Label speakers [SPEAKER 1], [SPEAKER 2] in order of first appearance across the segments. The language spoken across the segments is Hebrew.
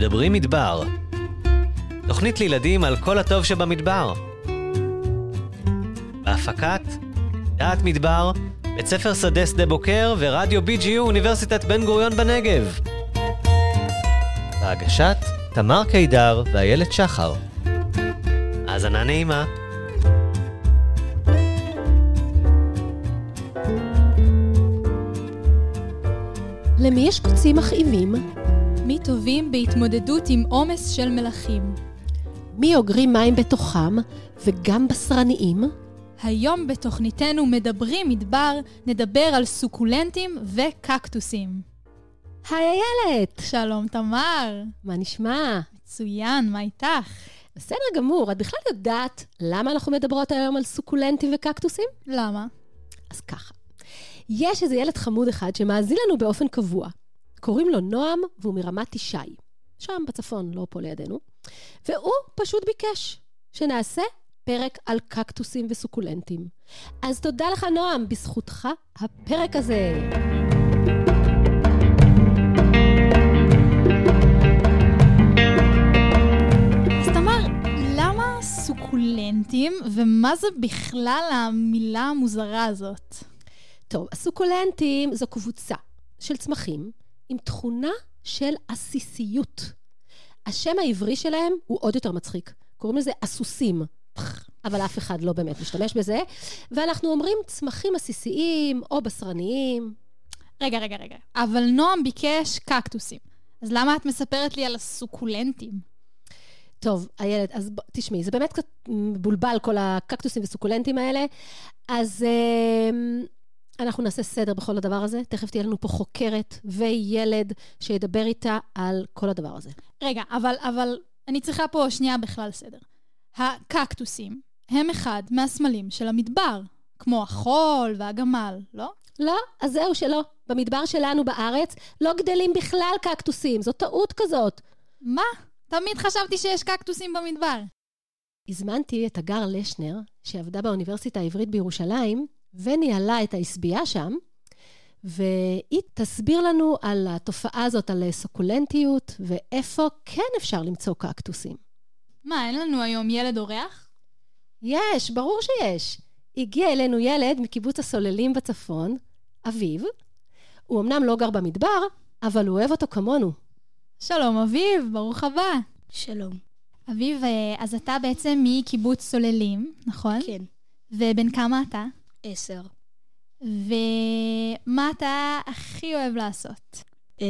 [SPEAKER 1] מדברים מדבר. תוכנית לילדים על כל הטוב שבמדבר. בהפקת דעת מדבר, בית ספר שדה שדה בוקר ורדיו BGU אוניברסיטת בן גוריון בנגב. בהגשת תמר קידר ואיילת שחר. האזנה נעימה.
[SPEAKER 2] למי יש קוצים מכאיבים?
[SPEAKER 3] מי טובים בהתמודדות עם עומס של מלחים.
[SPEAKER 2] מי אוגרים מים בתוכם וגם בשרניים?
[SPEAKER 3] היום בתוכניתנו מדברים מדבר, נדבר על סוקולנטים וקקטוסים.
[SPEAKER 2] היי איילת!
[SPEAKER 3] שלום תמר.
[SPEAKER 2] מה נשמע?
[SPEAKER 3] מצוין, מה איתך?
[SPEAKER 2] בסדר גמור. את בכלל יודעת למה אנחנו מדברות היום על סוקולנטים וקקטוסים?
[SPEAKER 3] למה?
[SPEAKER 2] אז ככה. יש איזה ילד חמוד אחד שמאזין לנו באופן קבוע. קוראים לו נועם, והוא מרמת ישי. שם בצפון, לא פה לידינו. והוא פשוט ביקש שנעשה פרק על קקטוסים וסוקולנטים. אז תודה לך, נועם, בזכותך הפרק הזה.
[SPEAKER 3] סוקולנטים, ומה זה בכלל המילה המוזרה הזאת?
[SPEAKER 2] טוב, הסוקולנטים זו קבוצה של צמחים עם תכונה של עסיסיות. השם העברי שלהם הוא עוד יותר מצחיק. קוראים לזה עסוסים. אבל אף אחד לא באמת משתמש בזה. ואנחנו אומרים צמחים עסיסיים או בשרניים.
[SPEAKER 3] רגע, רגע, רגע. אבל נועם ביקש קקטוסים. אז למה את מספרת לי על הסוקולנטים?
[SPEAKER 2] טוב, איילת, אז ב- תשמעי, זה באמת קצת מבולבל כל הקקטוסים וסוקולנטים האלה. אז אה, אנחנו נעשה סדר בכל הדבר הזה. תכף תהיה לנו פה חוקרת וילד שידבר איתה על כל הדבר הזה.
[SPEAKER 3] רגע, אבל, אבל אני צריכה פה שנייה בכלל סדר. הקקטוסים הם אחד מהסמלים של המדבר, כמו החול והגמל, לא?
[SPEAKER 2] לא, אז זהו שלא. במדבר שלנו בארץ לא גדלים בכלל קקטוסים, זו טעות כזאת.
[SPEAKER 3] מה? תמיד חשבתי שיש קקטוסים במדבר.
[SPEAKER 2] הזמנתי את הגר לשנר, שעבדה באוניברסיטה העברית בירושלים, וניהלה את העשבייה שם, והיא תסביר לנו על התופעה הזאת, על סוקולנטיות, ואיפה כן אפשר למצוא קקטוסים.
[SPEAKER 3] מה, אין לנו היום ילד אורח?
[SPEAKER 2] יש, ברור שיש. הגיע אלינו ילד מקיבוץ הסוללים בצפון, אביב. הוא אמנם לא גר במדבר, אבל הוא אוהב אותו כמונו.
[SPEAKER 3] שלום, אביב, ברוך הבא.
[SPEAKER 4] שלום.
[SPEAKER 3] אביב, אה, אז אתה בעצם מקיבוץ סוללים, נכון?
[SPEAKER 4] כן.
[SPEAKER 3] ובן כמה אתה?
[SPEAKER 4] עשר.
[SPEAKER 3] ומה אתה הכי אוהב לעשות?
[SPEAKER 4] אה,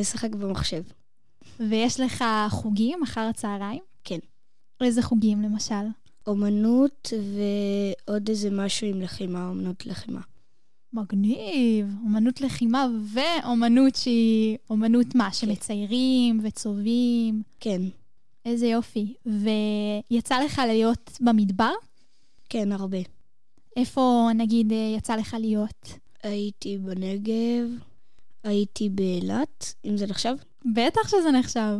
[SPEAKER 4] לשחק במחשב.
[SPEAKER 3] ויש לך חוגים אחר הצהריים?
[SPEAKER 4] כן.
[SPEAKER 3] איזה חוגים, למשל?
[SPEAKER 4] אומנות ועוד איזה משהו עם לחימה, אומנות לחימה.
[SPEAKER 3] מגניב, אומנות לחימה ואומנות שהיא אומנות מה? שמציירים וצובעים.
[SPEAKER 4] כן.
[SPEAKER 3] איזה יופי. ויצא לך להיות במדבר?
[SPEAKER 4] כן, הרבה.
[SPEAKER 3] איפה, נגיד, אה, יצא לך להיות?
[SPEAKER 4] הייתי בנגב, הייתי באילת, אם זה נחשב.
[SPEAKER 3] בטח שזה נחשב.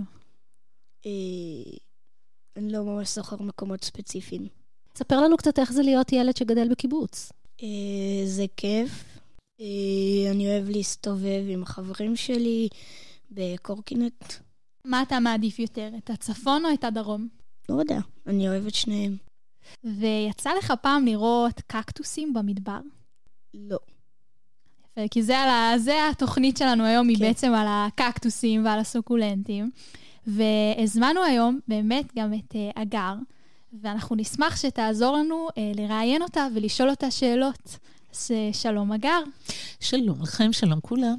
[SPEAKER 4] אה, אני לא ממש זוכר מקומות ספציפיים.
[SPEAKER 2] תספר לנו קצת איך זה להיות ילד שגדל בקיבוץ.
[SPEAKER 4] אה, זה כיף. אה, אני אוהב להסתובב עם החברים שלי בקורקינט.
[SPEAKER 3] מה אתה מעדיף יותר, את הצפון או את הדרום?
[SPEAKER 4] לא יודע, אני אוהב את שניהם.
[SPEAKER 3] ויצא לך פעם לראות קקטוסים במדבר?
[SPEAKER 4] לא.
[SPEAKER 3] יפה, כי זה, על ה... זה התוכנית שלנו היום, היא
[SPEAKER 4] כן.
[SPEAKER 3] בעצם על הקקטוסים ועל הסוקולנטים. והזמנו היום באמת גם את uh, אגר, ואנחנו נשמח שתעזור לנו uh, לראיין אותה ולשאול אותה שאלות. אז uh, שלום אגר.
[SPEAKER 5] שלום לכם, שלום כולם.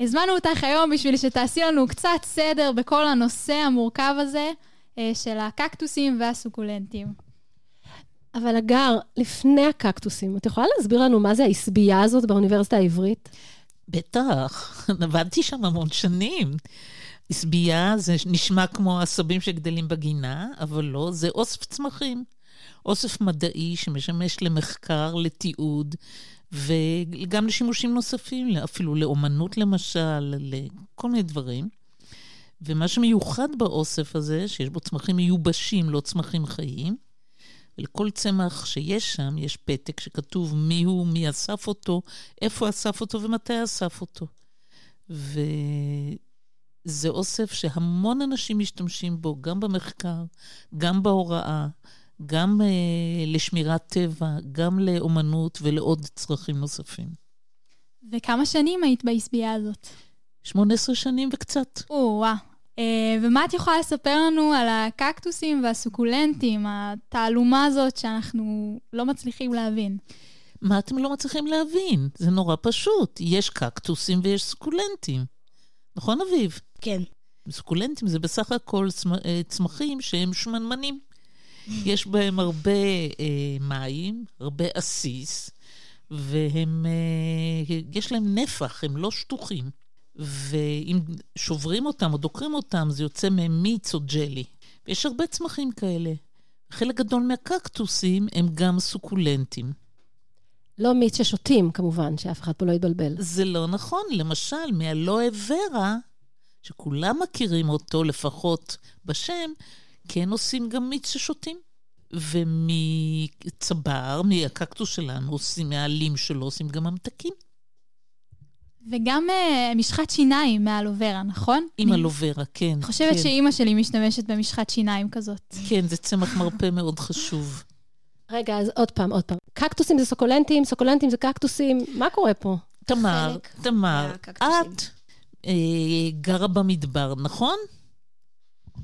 [SPEAKER 3] הזמנו אותך היום בשביל שתעשי לנו קצת סדר בכל הנושא המורכב הזה uh, של הקקטוסים והסוקולנטים.
[SPEAKER 2] אבל הגר, לפני הקקטוסים, את יכולה להסביר לנו מה זה העשבייה הזאת באוניברסיטה העברית?
[SPEAKER 5] בטח, עבדתי שם המון שנים. עשבייה זה נשמע כמו עשבים שגדלים בגינה, אבל לא, זה אוסף צמחים. אוסף מדעי שמשמש למחקר, לתיעוד, וגם לשימושים נוספים, אפילו לאומנות למשל, לכל מיני דברים. ומה שמיוחד באוסף הזה, שיש בו צמחים מיובשים, לא צמחים חיים, ולכל צמח שיש שם יש פתק שכתוב מי הוא, מי אסף אותו, איפה אסף אותו ומתי אסף אותו. זה אוסף שהמון אנשים משתמשים בו, גם במחקר, גם בהוראה, גם אה, לשמירת טבע, גם לאומנות ולעוד צרכים נוספים.
[SPEAKER 3] וכמה שנים היית בעסבייה הזאת?
[SPEAKER 5] 18 שנים וקצת.
[SPEAKER 3] או-אה. אה, ומה את יכולה לספר לנו על הקקטוסים והסוקולנטים, התעלומה הזאת שאנחנו לא מצליחים להבין?
[SPEAKER 5] מה אתם לא מצליחים להבין? זה נורא פשוט. יש קקטוסים ויש סוקולנטים. נכון, אביב?
[SPEAKER 4] כן.
[SPEAKER 5] סוקולנטים זה בסך הכל אה, צמחים שהם שמנמנים. יש בהם הרבה אה, מים, הרבה עסיס, והם, אה, יש להם נפח, הם לא שטוחים. ואם שוברים אותם או דוקרים אותם, זה יוצא מהם מיץ או ג'לי. ויש הרבה צמחים כאלה. חלק גדול מהקקטוסים הם גם סוקולנטים.
[SPEAKER 2] לא מיץ ששותים, כמובן, שאף אחד פה לא יתבלבל.
[SPEAKER 5] זה לא נכון. למשל, מהלואה ורה, שכולם מכירים אותו, לפחות בשם, כן עושים גם מיץ ששותים. ומצבר, מהקקטוס שלנו, עושים, מהעלים שלו, עושים גם ממתקים.
[SPEAKER 3] וגם uh, משחת שיניים מהלוברה, נכון?
[SPEAKER 5] עם
[SPEAKER 3] אני
[SPEAKER 5] הלוברה, כן.
[SPEAKER 3] חושבת
[SPEAKER 5] כן.
[SPEAKER 3] שאימא שלי משתמשת במשחת שיניים כזאת.
[SPEAKER 5] כן, זה צמח מרפא מאוד חשוב.
[SPEAKER 2] רגע, אז עוד פעם, עוד פעם. קקטוסים זה סוקולנטים, סוקולנטים זה קקטוסים, מה קורה פה?
[SPEAKER 5] תמר,
[SPEAKER 4] חלק
[SPEAKER 5] תמר. את אה, גרה במדבר, נכון?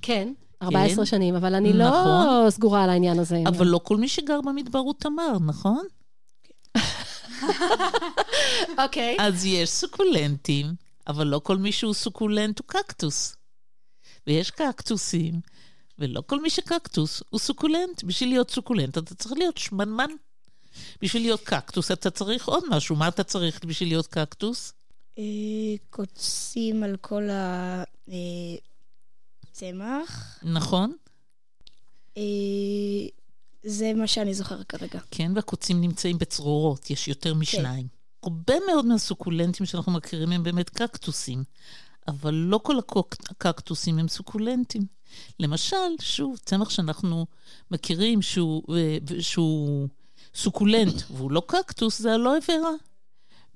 [SPEAKER 2] כן. 14 שנים, אבל אני לא
[SPEAKER 5] נכון.
[SPEAKER 2] סגורה על העניין הזה.
[SPEAKER 5] אבל לא כל מי שגר במדבר הוא תמר, נכון?
[SPEAKER 2] אוקיי.
[SPEAKER 5] אז יש סוקולנטים, אבל לא כל מי שהוא סוקולנט הוא קקטוס. ויש קקטוסים, ולא כל מי שקקטוס הוא סוקולנט. בשביל להיות סוקולנט אתה צריך להיות שמנמן. בשביל להיות קקטוס אתה צריך עוד משהו. מה אתה צריך בשביל להיות קקטוס?
[SPEAKER 4] אה, קוצים על כל הצמח.
[SPEAKER 5] נכון?
[SPEAKER 4] זה מה שאני זוכר כרגע.
[SPEAKER 5] כן, והקוצים נמצאים בצרורות, יש יותר משניים. הרבה מאוד מהסוקולנטים שאנחנו מכירים הם באמת קקטוסים, אבל לא כל הקקטוסים הם סוקולנטים. למשל, שוב, צמח שאנחנו מכירים שהוא, אה, שהוא סוקולנט והוא לא קקטוס, זה הלא ורה.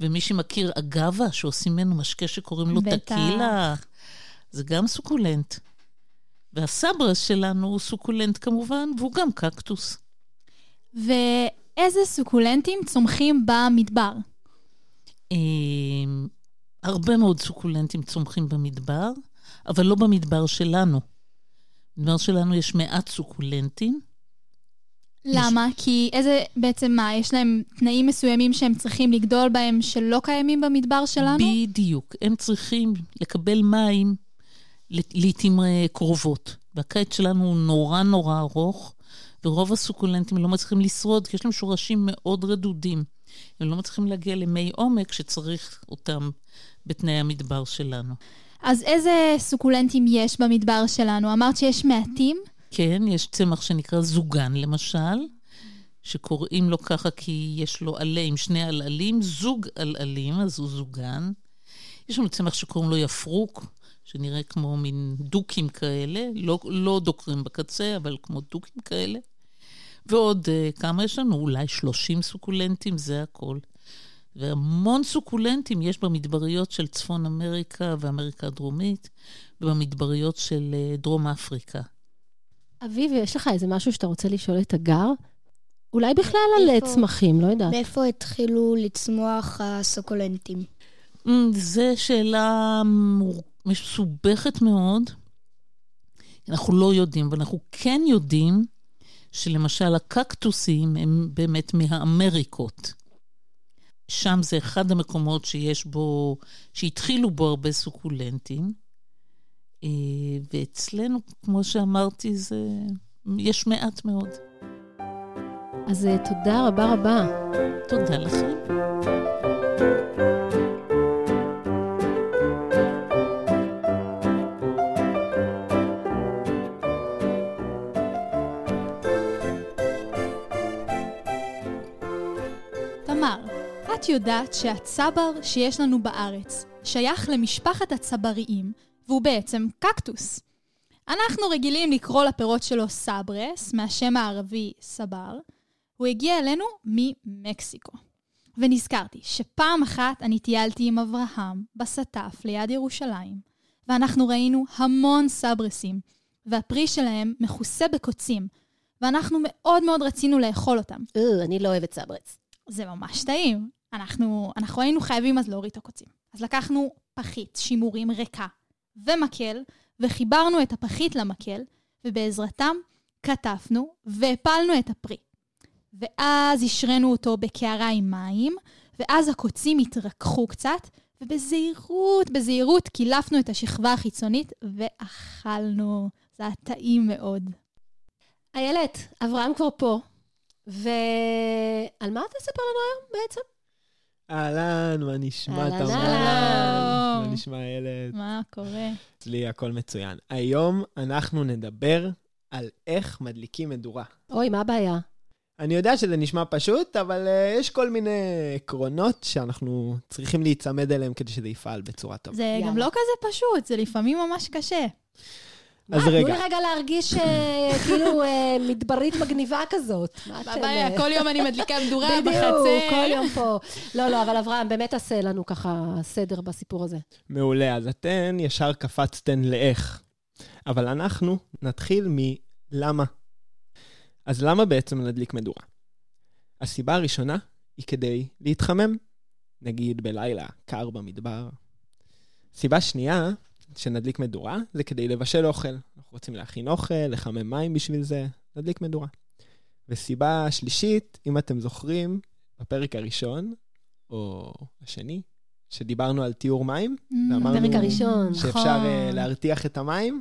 [SPEAKER 5] ומי שמכיר אגבה, שעושים ממנו משקה שקוראים לו
[SPEAKER 3] בטח.
[SPEAKER 5] טקילה, זה גם סוקולנט. והסברס שלנו הוא סוקולנט כמובן, והוא גם קקטוס.
[SPEAKER 3] ואיזה סוקולנטים צומחים במדבר?
[SPEAKER 5] אה, הרבה מאוד סוקולנטים צומחים במדבר, אבל לא במדבר שלנו. במדבר שלנו יש מעט סוקולנטים.
[SPEAKER 3] למה? כי איזה, בעצם מה, יש להם תנאים מסוימים שהם צריכים לגדול בהם שלא קיימים במדבר שלנו?
[SPEAKER 5] בדיוק. הם צריכים לקבל מים לעיתים אה, קרובות. והקיץ שלנו הוא נורא נורא ארוך, ורוב הסוקולנטים לא מצליחים לשרוד, כי יש להם שורשים מאוד רדודים. הם לא מצליחים להגיע למי עומק שצריך אותם בתנאי המדבר שלנו.
[SPEAKER 3] אז איזה סוקולנטים יש במדבר שלנו? אמרת שיש מעטים?
[SPEAKER 5] כן, יש צמח שנקרא זוגן, למשל, שקוראים לו ככה כי יש לו עלה עם שני עלעלים, זוג עלעלים, אז הוא זוגן. יש לנו צמח שקוראים לו יפרוק, שנראה כמו מין דוקים כאלה, לא, לא דוקרים בקצה, אבל כמו דוקים כאלה. ועוד uh, כמה יש לנו? אולי 30 סוקולנטים, זה הכל. והמון סוקולנטים יש במדבריות של צפון אמריקה ואמריקה הדרומית, ובמדבריות של uh, דרום אפריקה.
[SPEAKER 2] אביב, יש לך איזה משהו שאתה רוצה לשאול את הגר? אולי בכלל על
[SPEAKER 4] איפה?
[SPEAKER 2] צמחים, לא יודעת.
[SPEAKER 4] מאיפה התחילו לצמוח הסוקולנטים?
[SPEAKER 5] Mm, זו שאלה מור- מסובכת מאוד. אנחנו לא יודעים, אבל אנחנו כן יודעים שלמשל הקקטוסים הם באמת מהאמריקות. שם זה אחד המקומות שיש בו, שהתחילו בו הרבה סוקולנטים. אה, ואצלנו, כמו שאמרתי, זה, יש מעט מאוד.
[SPEAKER 2] אז אה, תודה רבה רבה.
[SPEAKER 5] תודה לכם.
[SPEAKER 3] את יודעת שהצבר שיש לנו בארץ שייך למשפחת הצבריים, והוא בעצם קקטוס. אנחנו רגילים לקרוא לפירות שלו סברס, מהשם הערבי סבר. הוא הגיע אלינו ממקסיקו. ונזכרתי שפעם אחת אני טיילתי עם אברהם בסטף ליד ירושלים, ואנחנו ראינו המון סברסים, והפרי שלהם מכוסה בקוצים, ואנחנו מאוד מאוד רצינו לאכול אותם.
[SPEAKER 2] אה, אני לא אוהבת סברץ.
[SPEAKER 3] זה ממש טעים. אנחנו, אנחנו היינו חייבים אז להוריד את הקוצים. אז לקחנו פחית שימורים ריקה ומקל, וחיברנו את הפחית למקל, ובעזרתם קטפנו והפלנו את הפרי. ואז השרינו אותו בקערה עם מים, ואז הקוצים התרככו קצת, ובזהירות, בזהירות קילפנו את השכבה החיצונית ואכלנו. זה היה טעים מאוד.
[SPEAKER 2] איילת, אברהם כבר פה, ועל מה תספר לנו היום בעצם?
[SPEAKER 6] אהלן, מה נשמע, תמר?
[SPEAKER 3] אהלן.
[SPEAKER 6] מה נשמע, ילד?
[SPEAKER 3] מה קורה?
[SPEAKER 6] אצלי הכל מצוין. היום אנחנו נדבר על איך מדליקים מדורה.
[SPEAKER 2] אוי, מה הבעיה?
[SPEAKER 6] אני יודע שזה נשמע פשוט, אבל uh, יש כל מיני עקרונות שאנחנו צריכים להיצמד אליהם כדי שזה יפעל בצורה טובה.
[SPEAKER 3] זה גם
[SPEAKER 2] יאללה.
[SPEAKER 3] לא כזה פשוט, זה לפעמים ממש קשה.
[SPEAKER 6] אז
[SPEAKER 2] מה,
[SPEAKER 6] רגע.
[SPEAKER 2] תנו לי רגע להרגיש אה, כאילו אה, מדברית מגניבה כזאת. מה אתם, אה,
[SPEAKER 3] כל יום אני מדליקה מדורה
[SPEAKER 2] בדיוק, כל יום פה. לא, לא, אבל אברהם, באמת תעשה לנו ככה סדר בסיפור הזה.
[SPEAKER 6] מעולה, אז אתן ישר קפצתן לאיך. אבל אנחנו נתחיל מלמה. אז למה בעצם נדליק מדורה? הסיבה הראשונה היא כדי להתחמם. נגיד בלילה, קר במדבר. סיבה שנייה שנדליק מדורה זה כדי לבשל אוכל. אנחנו רוצים להכין אוכל, לחמם מים בשביל זה, נדליק מדורה. וסיבה שלישית, אם אתם זוכרים, בפרק הראשון, או השני, שדיברנו על טיהור מים, ואמרנו
[SPEAKER 2] הפרק הראשון.
[SPEAKER 6] שאפשר
[SPEAKER 3] נכון.
[SPEAKER 6] להרתיח את המים,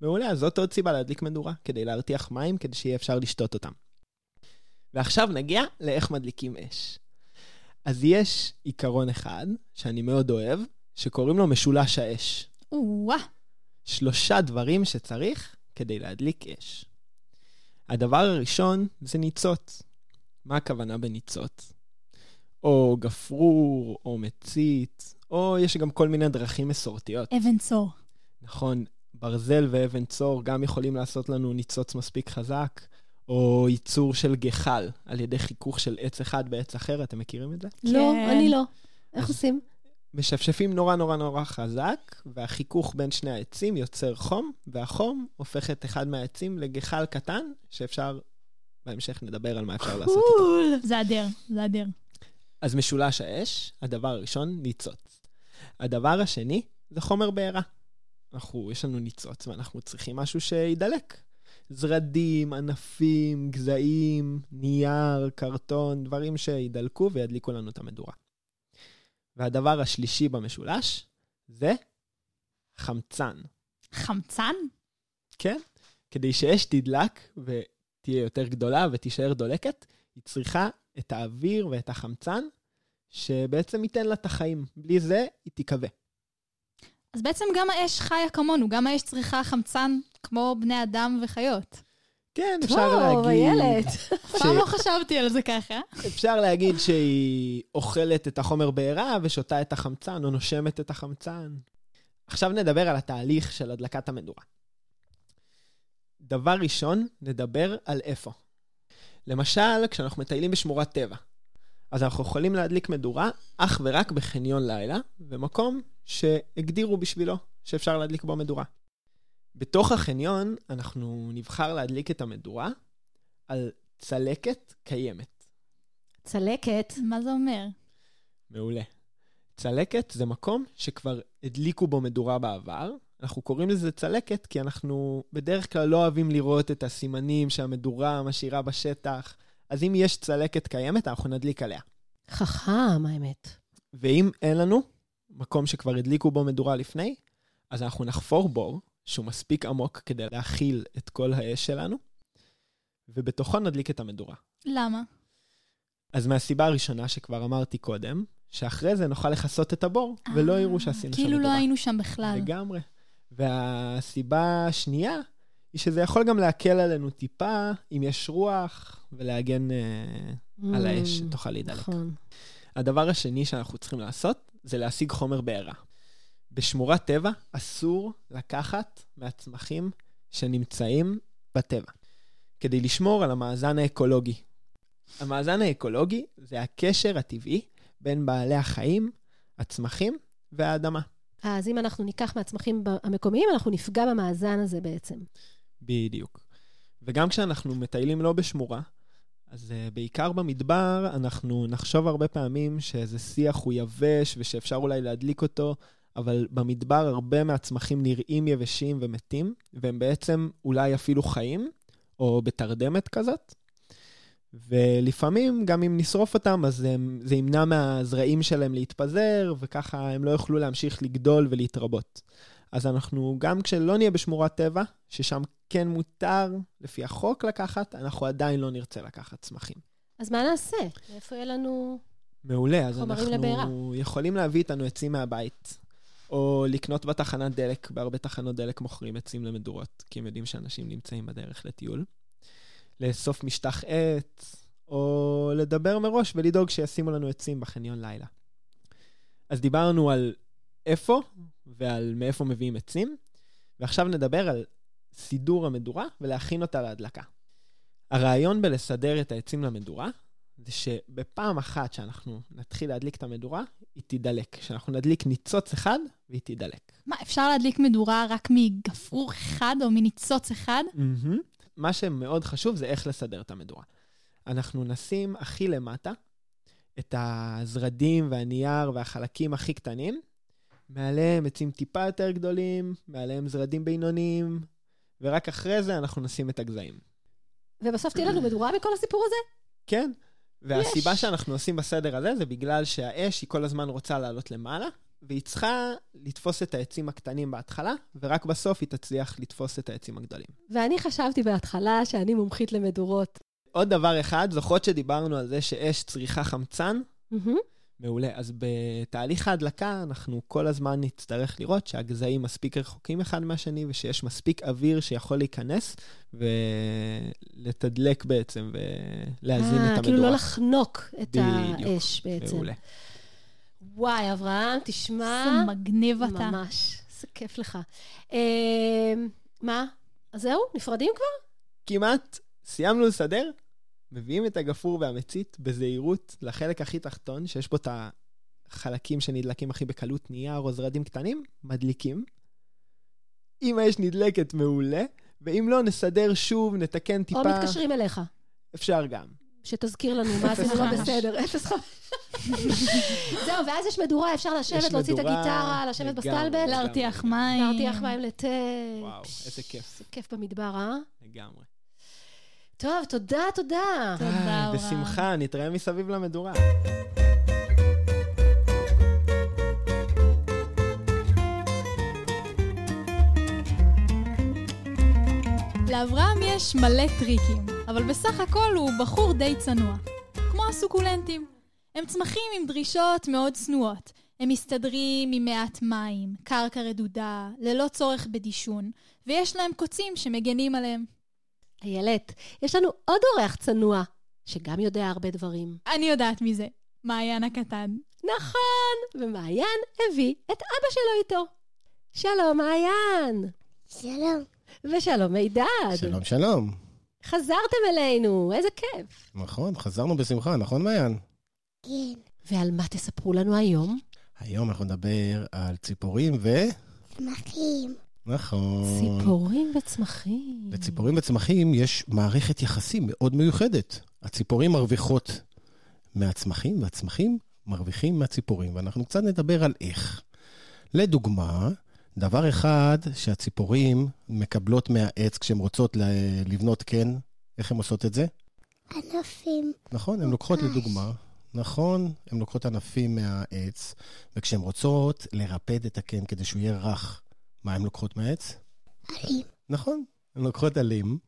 [SPEAKER 6] מעולה, אז זאת עוד סיבה להדליק מדורה, כדי להרתיח מים, כדי שיהיה אפשר לשתות אותם. ועכשיו נגיע לאיך מדליקים אש. אז יש עיקרון אחד, שאני מאוד אוהב, שקוראים לו משולש האש.
[SPEAKER 3] או-אה.
[SPEAKER 6] שלושה דברים שצריך כדי להדליק אש. הדבר הראשון זה ניצוץ. מה הכוונה בניצוץ? או גפרור, או מצית, או יש גם כל מיני דרכים מסורתיות.
[SPEAKER 3] אבן צור.
[SPEAKER 6] נכון, ברזל ואבן צור גם יכולים לעשות לנו ניצוץ מספיק חזק, או ייצור של גחל על ידי חיכוך של עץ אחד בעץ אחר, אתם מכירים את זה?
[SPEAKER 2] לא,
[SPEAKER 3] כן.
[SPEAKER 2] אני לא. איך עושים?
[SPEAKER 6] משפשפים נורא נורא נורא חזק, והחיכוך בין שני העצים יוצר חום, והחום הופך את אחד מהעצים לגחל קטן, שאפשר, בהמשך נדבר על מה אפשר לעשות איתו.
[SPEAKER 3] זה אדיר, זה אדיר.
[SPEAKER 6] אז משולש האש, הדבר הראשון, ניצוץ. הדבר השני זה חומר בעירה. אנחנו, יש לנו ניצוץ ואנחנו צריכים משהו שידלק. זרדים, ענפים, גזעים, נייר, קרטון, דברים שידלקו וידליקו לנו את המדורה. והדבר השלישי במשולש זה חמצן.
[SPEAKER 3] חמצן?
[SPEAKER 6] כן? כדי שאש תדלק ותהיה יותר גדולה ותישאר דולקת, היא צריכה את האוויר ואת החמצן, שבעצם ייתן לה את החיים. בלי זה, היא תיכווה.
[SPEAKER 3] אז בעצם גם האש חיה כמונו, גם האש צריכה חמצן כמו בני אדם וחיות.
[SPEAKER 6] כן, אפשר
[SPEAKER 2] טוב,
[SPEAKER 6] להגיד...
[SPEAKER 2] איילת.
[SPEAKER 3] אף פעם לא חשבתי על זה ככה.
[SPEAKER 6] אפשר להגיד שהיא אוכלת את החומר בעירה ושותה את החמצן, או נושמת את החמצן. עכשיו נדבר על התהליך של הדלקת המדורה. דבר ראשון, נדבר על איפה. למשל, כשאנחנו מטיילים בשמורת טבע, אז אנחנו יכולים להדליק מדורה אך ורק בחניון לילה, במקום שהגדירו בשבילו שאפשר להדליק בו מדורה. בתוך החניון אנחנו נבחר להדליק את המדורה על צלקת קיימת.
[SPEAKER 2] צלקת.
[SPEAKER 3] מה זה אומר?
[SPEAKER 6] מעולה. צלקת זה מקום שכבר הדליקו בו מדורה בעבר. אנחנו קוראים לזה צלקת כי אנחנו בדרך כלל לא אוהבים לראות את הסימנים שהמדורה משאירה בשטח. אז אם יש צלקת קיימת, אנחנו נדליק עליה.
[SPEAKER 2] חכם, האמת.
[SPEAKER 6] ואם אין לנו מקום שכבר הדליקו בו מדורה לפני, אז אנחנו נחפור בור שהוא מספיק עמוק כדי להכיל את כל האש שלנו, ובתוכו נדליק את המדורה.
[SPEAKER 3] למה?
[SPEAKER 6] אז מהסיבה הראשונה שכבר אמרתי קודם, שאחרי זה נוכל לכסות את הבור, ולא
[SPEAKER 3] אה,
[SPEAKER 6] יראו שעשינו שם
[SPEAKER 3] כאילו
[SPEAKER 6] מדורה.
[SPEAKER 3] לא היינו שם בכלל.
[SPEAKER 6] לגמרי. והסיבה השנייה, היא שזה יכול גם להקל עלינו טיפה, אם יש רוח, ולהגן אה, על האש
[SPEAKER 2] Mm,
[SPEAKER 6] שתוכל להידלק.
[SPEAKER 2] נכון.
[SPEAKER 6] הדבר השני שאנחנו צריכים לעשות, זה להשיג חומר בעירה. בשמורת טבע אסור לקחת מהצמחים שנמצאים בטבע, כדי לשמור על המאזן האקולוגי. המאזן האקולוגי זה הקשר הטבעי בין בעלי החיים, הצמחים והאדמה.
[SPEAKER 2] אז אם אנחנו ניקח מהצמחים המקומיים, אנחנו נפגע במאזן הזה בעצם.
[SPEAKER 6] בדיוק. וגם כשאנחנו מטיילים לא בשמורה, אז uh, בעיקר במדבר, אנחנו נחשוב הרבה פעמים שאיזה שיח הוא יבש ושאפשר אולי להדליק אותו, אבל במדבר הרבה מהצמחים נראים יבשים ומתים, והם בעצם אולי אפילו חיים, או בתרדמת כזאת. ולפעמים, גם אם נשרוף אותם, אז הם, זה ימנע מהזרעים שלהם להתפזר, וככה הם לא יוכלו להמשיך לגדול ולהתרבות. אז אנחנו, גם כשלא נהיה בשמורת טבע, ששם כן מותר, לפי החוק, לקחת, אנחנו עדיין לא נרצה לקחת צמחים.
[SPEAKER 2] אז מה נעשה? איפה יהיה לנו...
[SPEAKER 6] מעולה, אז אנחנו
[SPEAKER 2] לבעירה.
[SPEAKER 6] יכולים להביא איתנו עצים מהבית, או לקנות בתחנת דלק, בהרבה תחנות דלק מוכרים עצים למדורות, כי הם יודעים שאנשים נמצאים בדרך לטיול. לאסוף משטח עץ, או לדבר מראש ולדאוג שישימו לנו עצים בחניון לילה. אז דיברנו על איפה ועל מאיפה מביאים עצים, ועכשיו נדבר על סידור המדורה ולהכין אותה להדלקה. הרעיון בלסדר את העצים למדורה, זה שבפעם אחת שאנחנו נתחיל להדליק את המדורה, היא תידלק. שאנחנו נדליק ניצוץ אחד והיא תידלק.
[SPEAKER 3] מה, אפשר להדליק מדורה רק מגפרור אחד או מניצוץ אחד?
[SPEAKER 6] Mm-hmm. מה שמאוד חשוב זה איך לסדר את המדורה. אנחנו נשים הכי למטה את הזרדים והנייר והחלקים הכי קטנים, מעליהם עצים טיפה יותר גדולים, מעליהם זרדים בינוניים, ורק אחרי זה אנחנו נשים את הגזעים.
[SPEAKER 2] ובסוף תהיה לנו מדורה בכל הסיפור הזה?
[SPEAKER 6] כן, והסיבה
[SPEAKER 2] יש.
[SPEAKER 6] שאנחנו עושים בסדר הזה זה בגלל שהאש היא כל הזמן רוצה לעלות למעלה, והיא צריכה לתפוס את העצים הקטנים בהתחלה, ורק בסוף היא תצליח לתפוס את העצים הגדולים.
[SPEAKER 2] ואני חשבתי בהתחלה שאני מומחית למדורות.
[SPEAKER 6] עוד דבר אחד, זוכרות שדיברנו על זה שאש צריכה חמצן?
[SPEAKER 2] מהמם.
[SPEAKER 6] מעולה. אז בתהליך ההדלקה אנחנו כל הזמן נצטרך לראות שהגזעים מספיק רחוקים אחד מהשני ושיש מספיק אוויר שיכול להיכנס ולתדלק בעצם ולהזין את
[SPEAKER 2] אה,
[SPEAKER 6] המדורה.
[SPEAKER 2] כאילו לא לחנוק את
[SPEAKER 6] בדיוק.
[SPEAKER 2] האש בעצם.
[SPEAKER 6] מעולה.
[SPEAKER 2] וואי, אברהם, תשמע...
[SPEAKER 3] זה מגניב אתה.
[SPEAKER 2] ממש, זה כיף לך. אה, מה? אז זהו? נפרדים כבר?
[SPEAKER 6] כמעט סיימנו לסדר, מביאים את הגפרור והמצית בזהירות לחלק הכי תחתון, שיש בו את החלקים שנדלקים הכי בקלות, נייר או זרדים קטנים, מדליקים. אם האש נדלקת, מעולה, ואם לא, נסדר שוב, נתקן טיפה.
[SPEAKER 2] או מתקשרים אליך,
[SPEAKER 6] אפשר גם.
[SPEAKER 2] שתזכיר לנו מה עשינו לא
[SPEAKER 3] 05.
[SPEAKER 2] בסדר. 05. זהו, ואז יש מדורה, אפשר לשבת,
[SPEAKER 6] יש
[SPEAKER 2] להוציא את
[SPEAKER 6] מדורה,
[SPEAKER 2] הגיטרה, לשבת. בסטלבט,
[SPEAKER 3] להרתיח מים.
[SPEAKER 2] להרתיח מים לתה.
[SPEAKER 6] וואו, איזה כיף.
[SPEAKER 2] איזה כיף במדבר, אה?
[SPEAKER 6] לגמרי.
[SPEAKER 2] טוב, תודה, תודה.
[SPEAKER 3] תודה,
[SPEAKER 6] אה,
[SPEAKER 3] אברהם.
[SPEAKER 6] בשמחה, נתראה מסביב למדורה.
[SPEAKER 3] לאברהם יש מלא טריקים, אבל בסך הכל הוא בחור די צנוע. כמו הסוקולנטים. הם צמחים עם דרישות מאוד צנועות. הם מסתדרים עם מעט מים, קרקע רדודה, ללא צורך בדישון, ויש להם קוצים שמגנים עליהם.
[SPEAKER 2] איילת, יש לנו עוד אורח צנוע, שגם יודע הרבה דברים.
[SPEAKER 3] אני יודעת מי זה. מעיין הקטן.
[SPEAKER 2] נכון, ומעיין הביא את אבא שלו איתו. שלום, מעיין.
[SPEAKER 4] שלום.
[SPEAKER 2] ושלום, מידד.
[SPEAKER 7] שלום, שלום.
[SPEAKER 2] חזרתם אלינו, איזה כיף.
[SPEAKER 7] נכון, חזרנו בשמחה, נכון, מעיין?
[SPEAKER 4] כן.
[SPEAKER 2] ועל מה תספרו לנו היום?
[SPEAKER 7] היום אנחנו נדבר על ציפורים ו...
[SPEAKER 4] צמחים.
[SPEAKER 7] נכון.
[SPEAKER 2] ציפורים וצמחים.
[SPEAKER 7] לציפורים וצמחים יש מערכת יחסים מאוד מיוחדת. הציפורים מרוויחות מהצמחים, והצמחים מרוויחים מהציפורים, ואנחנו קצת נדבר על איך. לדוגמה, דבר אחד שהציפורים מקבלות מהעץ כשהן רוצות לבנות קן, איך הן עושות את זה?
[SPEAKER 4] ענפים.
[SPEAKER 7] נכון, הן לוקחות לדוגמה, נכון, הן לוקחות ענפים מהעץ, וכשהן רוצות לרפד את הקן כדי שהוא יהיה רך, מה הן לוקחות מהעץ?
[SPEAKER 4] עלים.
[SPEAKER 7] נכון, הן לוקחות עלים,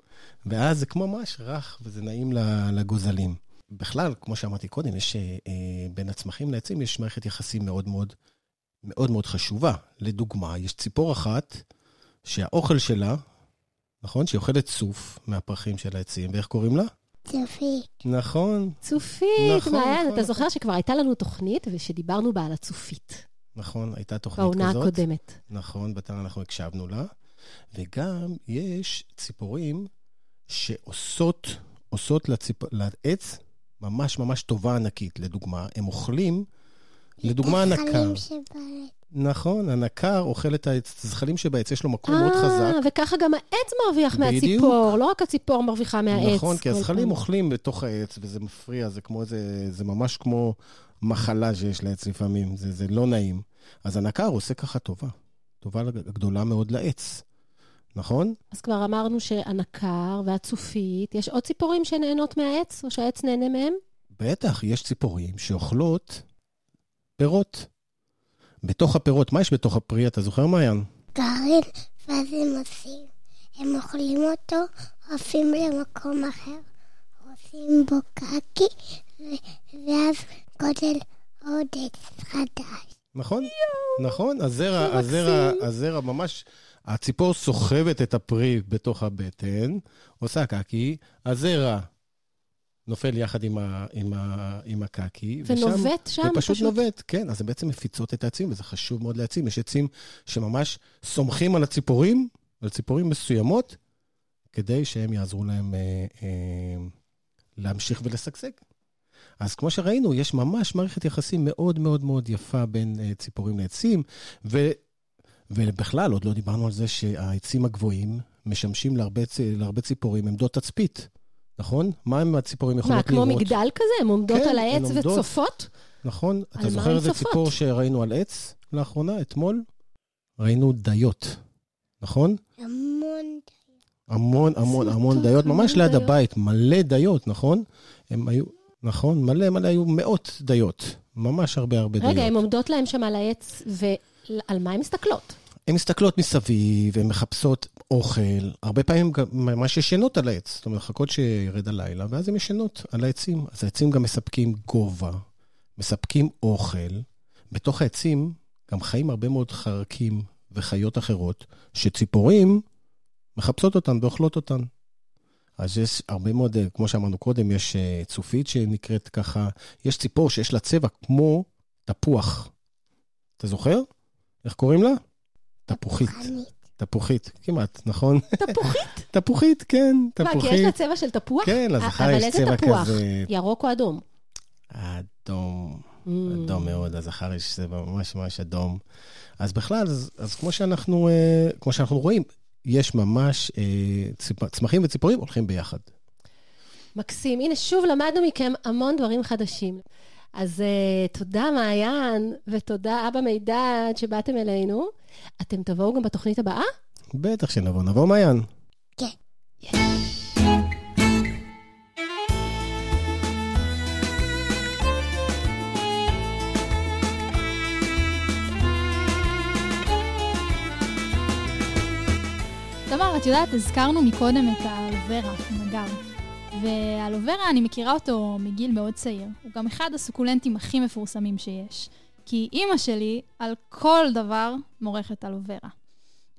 [SPEAKER 7] ואז זה כמו ממש רך, וזה נעים לגוזלים. בכלל, כמו שאמרתי קודם, יש אה, בין הצמחים לעצים, יש מערכת יחסים מאוד מאוד מאוד מאוד חשובה. לדוגמה, יש ציפור אחת שהאוכל שלה, נכון, שהיא אוכלת צוף מהפרחים של העצים, ואיך קוראים לה?
[SPEAKER 4] צופית.
[SPEAKER 7] נכון,
[SPEAKER 2] צופית,
[SPEAKER 7] נכון,
[SPEAKER 2] מעיין,
[SPEAKER 7] נכון,
[SPEAKER 2] אתה
[SPEAKER 7] נכון.
[SPEAKER 2] זוכר שכבר הייתה לנו תוכנית ושדיברנו בה על הצופית,
[SPEAKER 7] נכון, הייתה תוכנית
[SPEAKER 2] בעונה
[SPEAKER 7] כזאת.
[SPEAKER 2] הקודמת.
[SPEAKER 7] נכון, בתר אנחנו הקשבנו לה. וגם יש ציפורים שעושות עושות לציפ... לעץ ממש ממש טובה ענקית. לדוגמה, הם אוכלים, לדוגמה הנקר. נכון, הנקר אוכל את הזחלים שבעץ, יש לו מקום מאוד חזק.
[SPEAKER 2] אה, וככה גם העץ מרוויח
[SPEAKER 7] בדיוק.
[SPEAKER 2] מהציפור, לא רק הציפור מרוויחה מהעץ.
[SPEAKER 7] נכון, כי הזחלים. אוכלים בתוך העץ, וזה מפריע, זה כמו איזה, זה ממש כמו מחלה שיש לעץ לפעמים, זה, זה לא נעים. אז הנקר עושה ככה טובה, טובה גדולה מאוד לעץ, נכון?
[SPEAKER 2] אז כבר אמרנו שהנקר והצופית, יש עוד ציפורים שנהנות מהעץ, או שהעץ נהנה מהם?
[SPEAKER 7] בטח, יש ציפורים שאוכלות פירות. בתוך הפירות, מה יש בתוך הפרי, אתה זוכר, מעיין?
[SPEAKER 8] גרעין, ואז הם עושים, הם אוכלים אותו, עפים למקום אחר, עושים בו קקי, ו- ואז גודל עוד עץ חדש.
[SPEAKER 7] נכון? נכון, הזרע, הזרע, הזרע ממש, הציפור סוחבת את הפרי בתוך הבטן, עושה קקי, הזרע נופל יחד עם, ה, עם, ה, עם הקקי. ושם-
[SPEAKER 2] ונובט שם
[SPEAKER 7] ופשוט
[SPEAKER 2] פשוט.
[SPEAKER 7] נובט, כן. אז זה בעצם מפיצות את העצים, וזה חשוב מאוד לעצים. יש עצים שממש סומכים על הציפורים, על ציפורים מסוימות, כדי שהם יעזרו להם אה, אה, להמשיך ולשגשג. אז כמו שראינו, יש ממש מערכת יחסים מאוד מאוד מאוד יפה בין אה, ציפורים לעצים, ו, ובכלל, עוד לא דיברנו על זה שהעצים הגבוהים משמשים להרבה, צ- להרבה ציפורים עמדות תצפית, נכון? מה הם הציפורים יכולות
[SPEAKER 2] מה, כמו
[SPEAKER 7] לראות?
[SPEAKER 2] מגדל כזה? הן עומדות
[SPEAKER 7] כן,
[SPEAKER 2] על העץ
[SPEAKER 7] עומדות.
[SPEAKER 2] וצופות?
[SPEAKER 7] נכון? אתה זוכר איזה? ציפור שראינו על עץ לאחרונה, אתמול? ראינו דיות, נכון?
[SPEAKER 8] המון
[SPEAKER 7] המון המון המון
[SPEAKER 2] טוב,
[SPEAKER 7] דיות, ממש
[SPEAKER 2] המון
[SPEAKER 7] ליד
[SPEAKER 2] דיות.
[SPEAKER 7] הבית, מלא דיות, נכון? הם היו, נכון? מלא מלא, היו מאות דיות. ממש הרבה הרבה דיות.
[SPEAKER 2] רגע, הן עומדות להם שם על העץ, ועל מה הן מסתכלות?
[SPEAKER 7] הן מסתכלות מסביב, הן מחפשות אוכל, הרבה פעמים גם ממש ישנות על העץ, זאת אומרת, מחכות שירד הלילה, ואז הן ישנות על העצים. אז העצים גם מספקים גובה, מספקים אוכל. בתוך העצים גם חיים הרבה מאוד חרקים וחיות אחרות, שציפורים מחפשות אותן ואוכלות אותן. אז יש הרבה מאוד, אה, כמו שאמרנו קודם, יש אה, צופית שנקראת ככה, יש ציפור שיש לה צבע כמו תפוח. אתה זוכר? איך קוראים לה? תפוחית. תפוחית, כמעט, נכון?
[SPEAKER 2] תפוחית?
[SPEAKER 7] תפוחית, כן,
[SPEAKER 2] מה, כי יש
[SPEAKER 7] תפוחית.
[SPEAKER 2] לה צבע של תפוח?
[SPEAKER 7] כן, לזכר
[SPEAKER 2] אבל
[SPEAKER 7] יש
[SPEAKER 2] איזה
[SPEAKER 7] צבע
[SPEAKER 2] תפוח?
[SPEAKER 7] כזה...
[SPEAKER 2] ירוק או אדום?
[SPEAKER 7] אדום,
[SPEAKER 2] Mm.
[SPEAKER 7] אדום מאוד, לזכר יש צבע ממש ממש אדום. אז בכלל, אז, אז כמו, שאנחנו, אה, כמו שאנחנו רואים, יש ממש, אה, צמחים וציפורים הולכים ביחד.
[SPEAKER 2] מקסים. הנה, שוב למדנו מכם המון דברים חדשים. אז uh, תודה, מעיין, ותודה, אבא מידד, שבאתם אלינו. אתם תבואו גם בתוכנית הבאה?
[SPEAKER 7] בטח שנבוא, נבוא מעיין.
[SPEAKER 3] תמר, את יודעת, הזכרנו מקודם את האלוברה, המגר. והאלוברה, אני מכירה אותו מגיל מאוד צעיר. הוא גם אחד הסוקולנטים הכי מפורסמים שיש. כי אימא שלי, על כל דבר, מורכת אלוברה.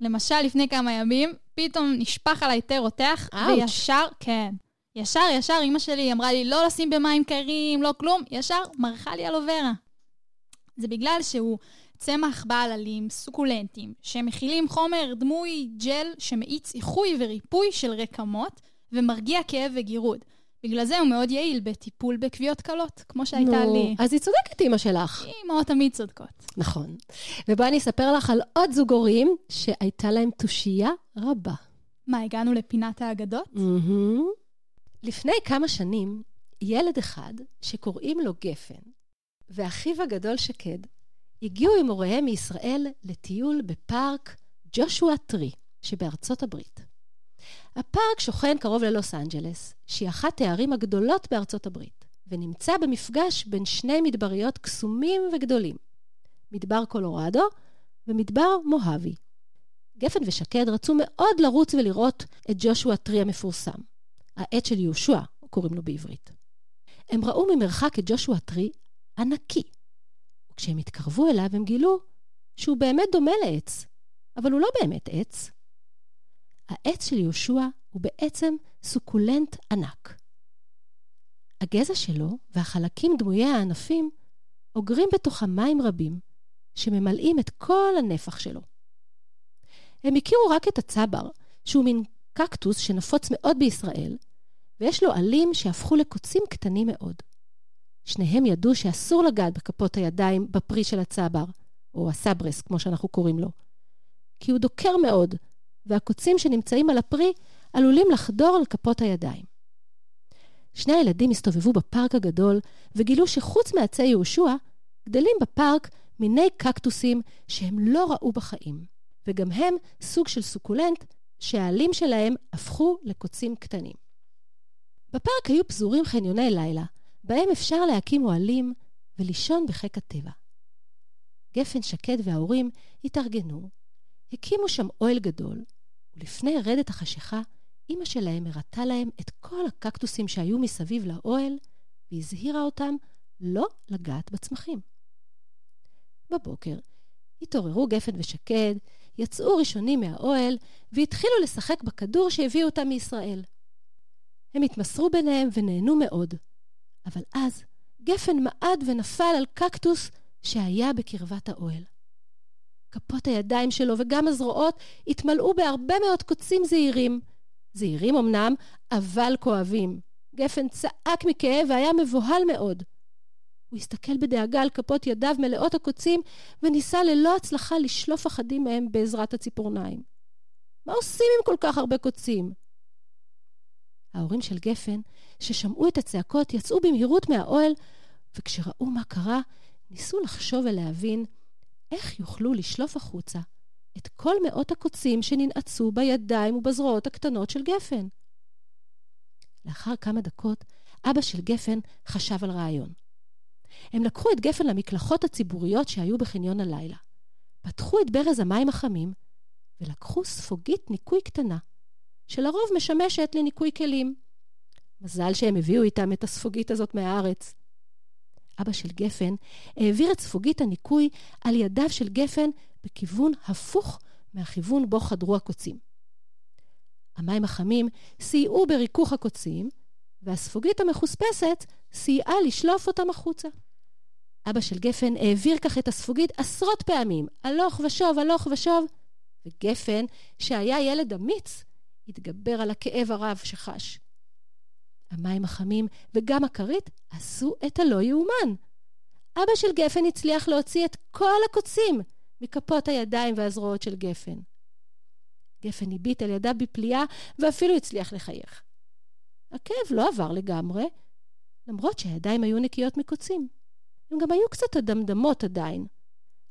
[SPEAKER 3] למשל, לפני כמה ימים, פתאום נשפך עליי תה רותח,
[SPEAKER 2] אאוץ'.
[SPEAKER 3] וישר, כן. ישר, ישר, אימא שלי אמרה לי, לא לשים במים קרים, לא כלום, ישר מרחה לי אלוברה. זה בגלל שהוא צמח בעל עלים סוקולנטים, שמכילים חומר דמוי ג'ל שמאיץ איחוי וריפוי של רקמות ומרגיע כאב וגירוד. בגלל זה הוא מאוד יעיל בטיפול בכוויות קלות, כמו שהייתה
[SPEAKER 2] נו,
[SPEAKER 3] לי.
[SPEAKER 2] אז היא צודקת, אימא שלך.
[SPEAKER 3] אמהות תמיד צודקות.
[SPEAKER 2] נכון. ובואי אני אספר לך על עוד זוג הורים שהייתה להם תושייה רבה.
[SPEAKER 3] מה, הגענו לפינת האגדות?
[SPEAKER 2] מהמם. לפני כמה שנים, ילד אחד שקוראים לו גפן, ואחיו הגדול שקד, הגיעו עם הוריהם מישראל לטיול בפארק ג'ושוע טרי שבארצות הברית. הפארק שוכן קרוב ללוס אנג'לס, שהיא אחת הערים הגדולות בארצות הברית, ונמצא במפגש בין שני מדבריות קסומים וגדולים, מדבר קולורדו ומדבר מוהבי. גפן ושקד רצו מאוד לרוץ ולראות את ג'ושוע טרי המפורסם. העט של יהושע, קוראים לו בעברית. הם ראו ממרחק את ג'ושוע טרי ענקי, וכשהם התקרבו אליו הם גילו שהוא באמת דומה לעץ, אבל הוא לא באמת עץ. העץ של יהושע הוא בעצם סוקולנט ענק. הגזע שלו והחלקים דמויי הענפים אוגרים בתוכם מים רבים, שממלאים את כל הנפח שלו. הם הכירו רק את הצבר, שהוא מין קקטוס שנפוץ מאוד בישראל, ויש לו עלים שהפכו לקוצים קטנים מאוד. שניהם ידעו שאסור לגעת בכפות הידיים בפרי של הצבר, או הסברס, כמו שאנחנו קוראים לו. כי הוא דוקר מאוד, והקוצים שנמצאים על הפרי עלולים לחדור על כפות הידיים. שני הילדים הסתובבו בפארק הגדול וגילו שחוץ מעצי יהושע, גדלים בפארק מיני קקטוסים שהם לא ראו בחיים, וגם הם סוג של סוקולנט שהעלים שלהם הפכו לקוצים קטנים. בפארק היו פזורים חניוני לילה, בהם אפשר להקים אוהלים ולישון בחיק הטבע. גפן שקד וההורים התארגנו, הקימו שם אוהל גדול, ולפני רדת החשיכה, אמא שלהם הראתה להם את כל הקקטוסים שהיו מסביב לאוהל, והזהירה אותם לא לגעת בצמחים. בבוקר התעוררו גפן ושקד, יצאו ראשונים מהאוהל, והתחילו לשחק בכדור שהביאו אותם מישראל. הם התמסרו ביניהם ונהנו מאוד. אבל אז גפן מעד ונפל על קקטוס שהיה בקרבת האוהל. כפות הידיים שלו וגם הזרועות התמלאו בהרבה מאוד קוצים זעירים. זעירים אמנם, אבל כואבים. גפן צעק מכאב והיה מבוהל מאוד. הוא הסתכל בדאגה על כפות ידיו מלאות הקוצים, וניסה ללא הצלחה לשלוף אחדים מהם בעזרת הציפורניים. מה עושים עם כל כך הרבה קוצים? ההורים של גפן, ששמעו את הצעקות, יצאו במהירות מהאוהל, וכשראו מה קרה, ניסו לחשוב ולהבין איך יוכלו לשלוף החוצה את כל מאות הקוצים שננעצו בידיים ובזרועות הקטנות של גפן. לאחר כמה דקות, אבא של גפן חשב על רעיון. הם לקחו את גפן למקלחות הציבוריות שהיו בחניון הלילה. פתחו את ברז המים החמים, ולקחו ספוגית ניקוי קטנה, שלרוב משמשת לניקוי כלים. מזל שהם הביאו איתם את הספוגית הזאת מהארץ. אבא של גפן העביר את ספוגית הניקוי על ידיו של גפן בכיוון הפוך מהכיוון בו חדרו הקוצים. המים החמים סייעו בריכוך הקוצים, והספוגית המחוספסת סייעה לשלוף אותם החוצה. אבא של גפן העביר כך את הספוגית עשרות פעמים, הלוך ושוב, הלוך ושוב, וגפן, שהיה ילד אמיץ, התגבר על הכאב הרב שחש. המים החמים וגם הכרית עשו את הלא יאומן. אבא של גפן הצליח להוציא את כל הקוצים מכפות הידיים והזרועות של גפן. גפן הביט על ידיו בפליאה ואפילו הצליח לחייך. הכאב לא עבר לגמרי, למרות שהידיים היו נקיות מקוצים. הן גם היו קצת אדמדמות עדיין,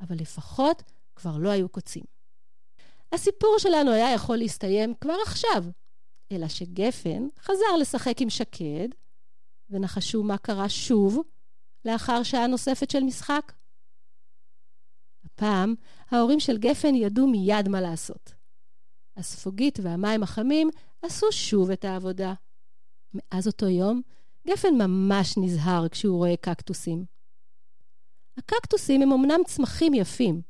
[SPEAKER 2] אבל לפחות כבר לא היו קוצים. הסיפור שלנו היה יכול להסתיים כבר עכשיו, אלא שגפן חזר לשחק עם שקד, ונחשו מה קרה שוב לאחר שעה נוספת של משחק? הפעם ההורים של גפן ידעו מיד מה לעשות. הספוגית והמים החמים עשו שוב את העבודה. מאז אותו יום, גפן ממש נזהר כשהוא רואה קקטוסים. הקקטוסים הם אמנם צמחים יפים,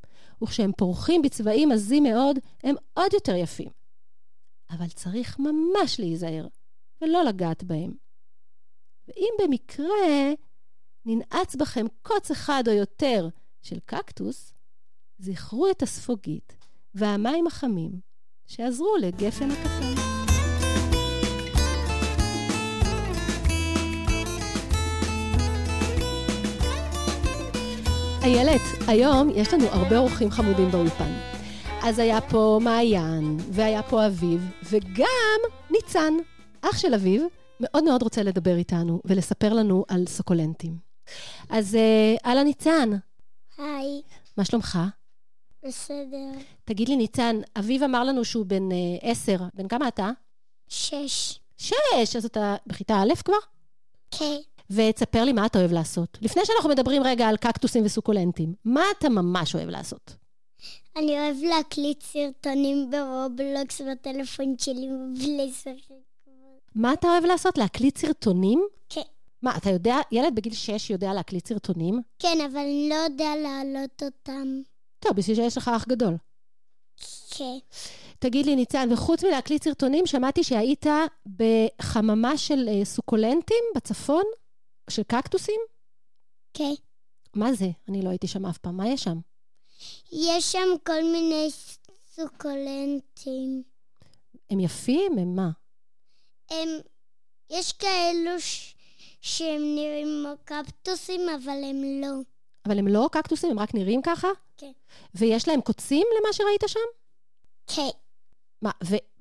[SPEAKER 2] וכשהם פורחים בצבעים עזים מאוד, הם עוד יותר יפים. אבל צריך ממש להיזהר, ולא לגעת בהם. ואם במקרה ננעץ בכם קוץ אחד או יותר של קקטוס, זכרו את הספוגית והמים החמים שעזרו לגפן הקטן. איילת, היום יש לנו הרבה אורחים חמודים באולפן. אז היה פה מעיין, והיה פה אביב, וגם ניצן, אח של אביב, מאוד מאוד רוצה לדבר איתנו ולספר לנו על סוקולנטים. אז אהלן אה, ניצן.
[SPEAKER 8] היי.
[SPEAKER 2] מה שלומך?
[SPEAKER 8] בסדר.
[SPEAKER 2] תגיד לי, ניצן, אביב אמר לנו שהוא בן אה, עשר. בן כמה אתה?
[SPEAKER 8] שש.
[SPEAKER 2] שש, אז אתה בכיתה א' כבר?
[SPEAKER 8] כן.
[SPEAKER 2] ותספר לי מה אתה אוהב לעשות. לפני שאנחנו מדברים רגע על קקטוסים וסוקולנטים, מה אתה ממש אוהב לעשות?
[SPEAKER 8] אני אוהב להקליט סרטונים ברובלוקס בטלפון שלי ולשחק.
[SPEAKER 2] מה אתה אוהב לעשות? להקליט סרטונים?
[SPEAKER 8] כן.
[SPEAKER 2] מה, אתה יודע, ילד בגיל 6 יודע להקליט סרטונים?
[SPEAKER 8] כן, אבל אני לא יודע להעלות אותם.
[SPEAKER 2] טוב, בשביל שיש לך אח גדול.
[SPEAKER 8] כן.
[SPEAKER 2] תגיד לי, ניצן, וחוץ מלהקליט סרטונים, שמעתי שהיית בחממה של אה, סוקולנטים בצפון? של קקטוסים?
[SPEAKER 8] כן.
[SPEAKER 2] מה זה? אני לא הייתי שם אף פעם. מה יש שם?
[SPEAKER 8] יש שם כל מיני סוקולנטים.
[SPEAKER 2] הם יפים? הם מה?
[SPEAKER 8] הם... יש כאלו ש... שהם נראים כמו קקטוסים, אבל הם לא.
[SPEAKER 2] אבל הם לא קקטוסים? הם רק נראים ככה?
[SPEAKER 8] כן.
[SPEAKER 2] ויש להם קוצים למה שראית שם?
[SPEAKER 8] כן.
[SPEAKER 2] מה,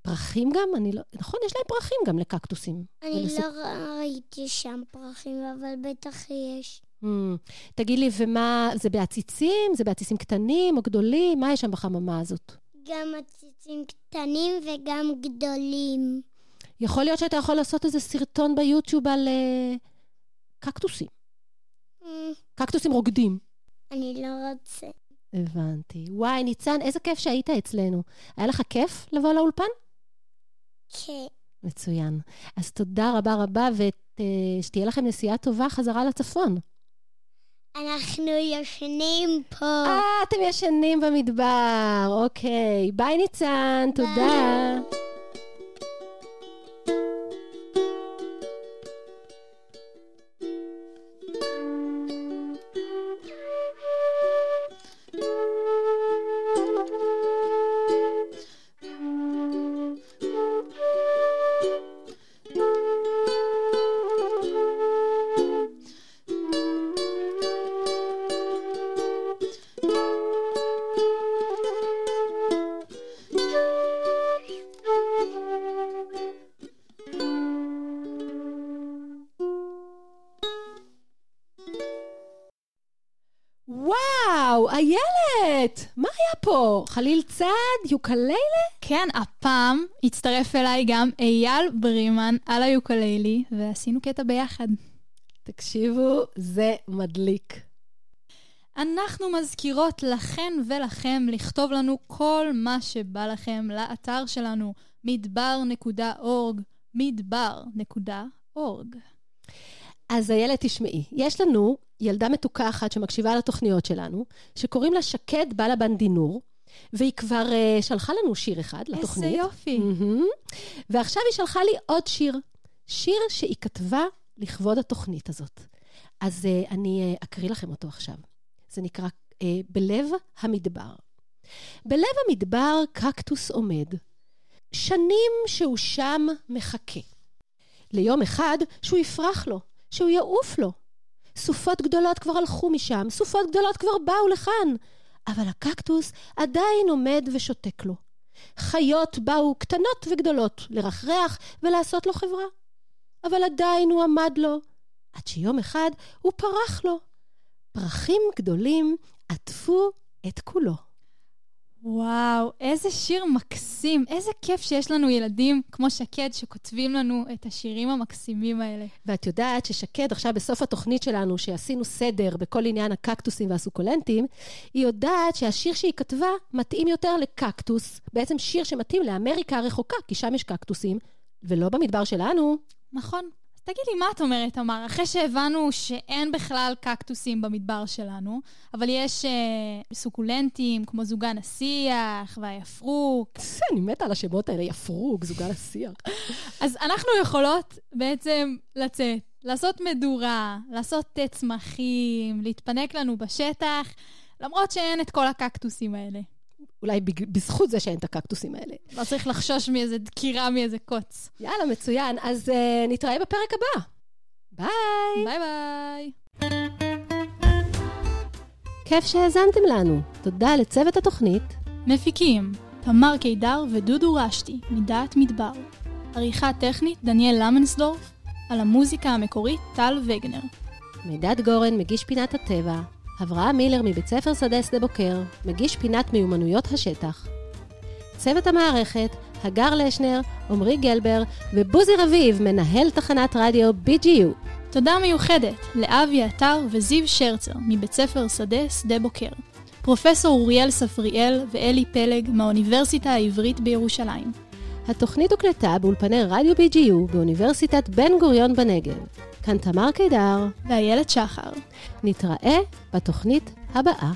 [SPEAKER 2] ופרחים גם? אני לא... נכון, יש להם פרחים גם לקקטוסים.
[SPEAKER 8] אני
[SPEAKER 2] ולסוכ-
[SPEAKER 8] לא ראיתי שם פרחים, אבל בטח יש.
[SPEAKER 2] Mm, תגיד לי, ומה, זה בעציצים? זה בעציצים קטנים או גדולים? מה יש שם בחממה הזאת?
[SPEAKER 8] גם עציצים קטנים וגם גדולים.
[SPEAKER 2] יכול להיות שאתה יכול לעשות איזה סרטון ביוטיוב על uh, קקטוסים.
[SPEAKER 8] Mm,
[SPEAKER 2] קקטוסים רוקדים.
[SPEAKER 8] אני לא רוצה.
[SPEAKER 2] הבנתי. וואי, ניצן, איזה כיף שהיית אצלנו. היה לך כיף לבוא לאולפן?
[SPEAKER 8] כן.
[SPEAKER 2] מצוין. אז תודה רבה רבה, ושתהיה לכם נסיעה טובה חזרה לצפון.
[SPEAKER 8] אנחנו ישנים פה.
[SPEAKER 2] אה, אתם ישנים במדבר, אוקיי. ביי ניצן, תודה. וואו, איילת! מה היה פה? חליל צד? יוקללה?
[SPEAKER 3] כן, הפעם הצטרף אליי גם אייל ברימן על היוקללי, ועשינו קטע ביחד.
[SPEAKER 2] תקשיבו, זה מדליק.
[SPEAKER 3] אנחנו מזכירות לכן ולכם לכתוב לנו כל מה שבא לכם לאתר שלנו, מדבר.org, מדבר.org.
[SPEAKER 2] אז איילת, תשמעי, יש לנו ילדה מתוקה אחת שמקשיבה לתוכניות שלנו, שקוראים לה שקד בלבן דינור, והיא כבר uh, שלחה לנו שיר אחד לתוכנית.
[SPEAKER 3] איזה יופי.
[SPEAKER 2] מהמם. ועכשיו היא שלחה לי עוד שיר, שיר שהיא כתבה לכבוד התוכנית הזאת. אז uh, אני uh, אקריא לכם אותו עכשיו. זה נקרא uh, בלב המדבר. בלב המדבר קקטוס עומד. שנים שהוא שם מחכה. ליום אחד שהוא יפרח לו, שהוא יעוף לו. סופות גדולות כבר הלכו משם, סופות גדולות כבר באו לכאן, אבל הקקטוס עדיין עומד ושותק לו. חיות באו קטנות וגדולות לרחרח ולעשות לו חברה. אבל עדיין הוא עמד לו, עד שיום אחד הוא פרח לו. פרחים גדולים עטפו את כולו.
[SPEAKER 3] וואו, איזה שיר מקסים. איזה כיף שיש לנו ילדים כמו שקד שכותבים לנו את השירים המקסימים האלה.
[SPEAKER 2] ואת יודעת ששקד, עכשיו בסוף התוכנית שלנו, שעשינו סדר בכל עניין הקקטוסים והסוקולנטים, היא יודעת שהשיר שהיא כתבה מתאים יותר לקקטוס, בעצם שיר שמתאים לאמריקה הרחוקה, כי שם יש קקטוסים, ולא במדבר שלנו.
[SPEAKER 3] נכון. אז תגידי, מה את אומרת, תמר? אחרי שהבנו שאין בכלל קקטוסים במדבר שלנו, אבל יש אה, סוקולנטים כמו זוגן השיח והיפרוק,
[SPEAKER 2] אני מתה על השמות האלה, יפרוג, זוגה לשיח.
[SPEAKER 3] אז אנחנו יכולות בעצם לצאת, לעשות מדורה, לעשות צמחים, להתפנק לנו בשטח, למרות שאין את כל הקקטוסים האלה.
[SPEAKER 2] אולי בזכות זה שאין את הקקטוסים האלה.
[SPEAKER 3] לא צריך לחשוש מאיזה דקירה מאיזה קוץ.
[SPEAKER 2] יאללה, מצוין. אז אה, נתראה בפרק הבא. ביי.
[SPEAKER 3] ביי ביי.
[SPEAKER 2] כיף שהאזנתם לנו. תודה לצוות התוכנית.
[SPEAKER 3] מפיקים תמר קידר ודודו רשתי, מדעת מדבר. עריכה טכנית דניאל למנסדורף, על המוזיקה המקורית טל וגנר.
[SPEAKER 2] מידד גורן, מגיש פינת הטבע. אברהם מילר מבית ספר שדה שדה בוקר, מגיש פינת מיומנויות השטח. צוות המערכת, הגר לשנר, עמרי גלבר ובוזי רביב, מנהל תחנת רדיו BGU.
[SPEAKER 3] תודה מיוחדת לאבי עטר וזיו שרצר מבית ספר שדה שדה בוקר. פרופסור אוריאל ספריאל ואלי פלג מהאוניברסיטה העברית בירושלים.
[SPEAKER 2] התוכנית הוקלטה באולפני רדיו BGU באוניברסיטת בן גוריון בנגב. כאן תמר קידר
[SPEAKER 3] ואיילת שחר.
[SPEAKER 2] נתראה בתוכנית הבאה.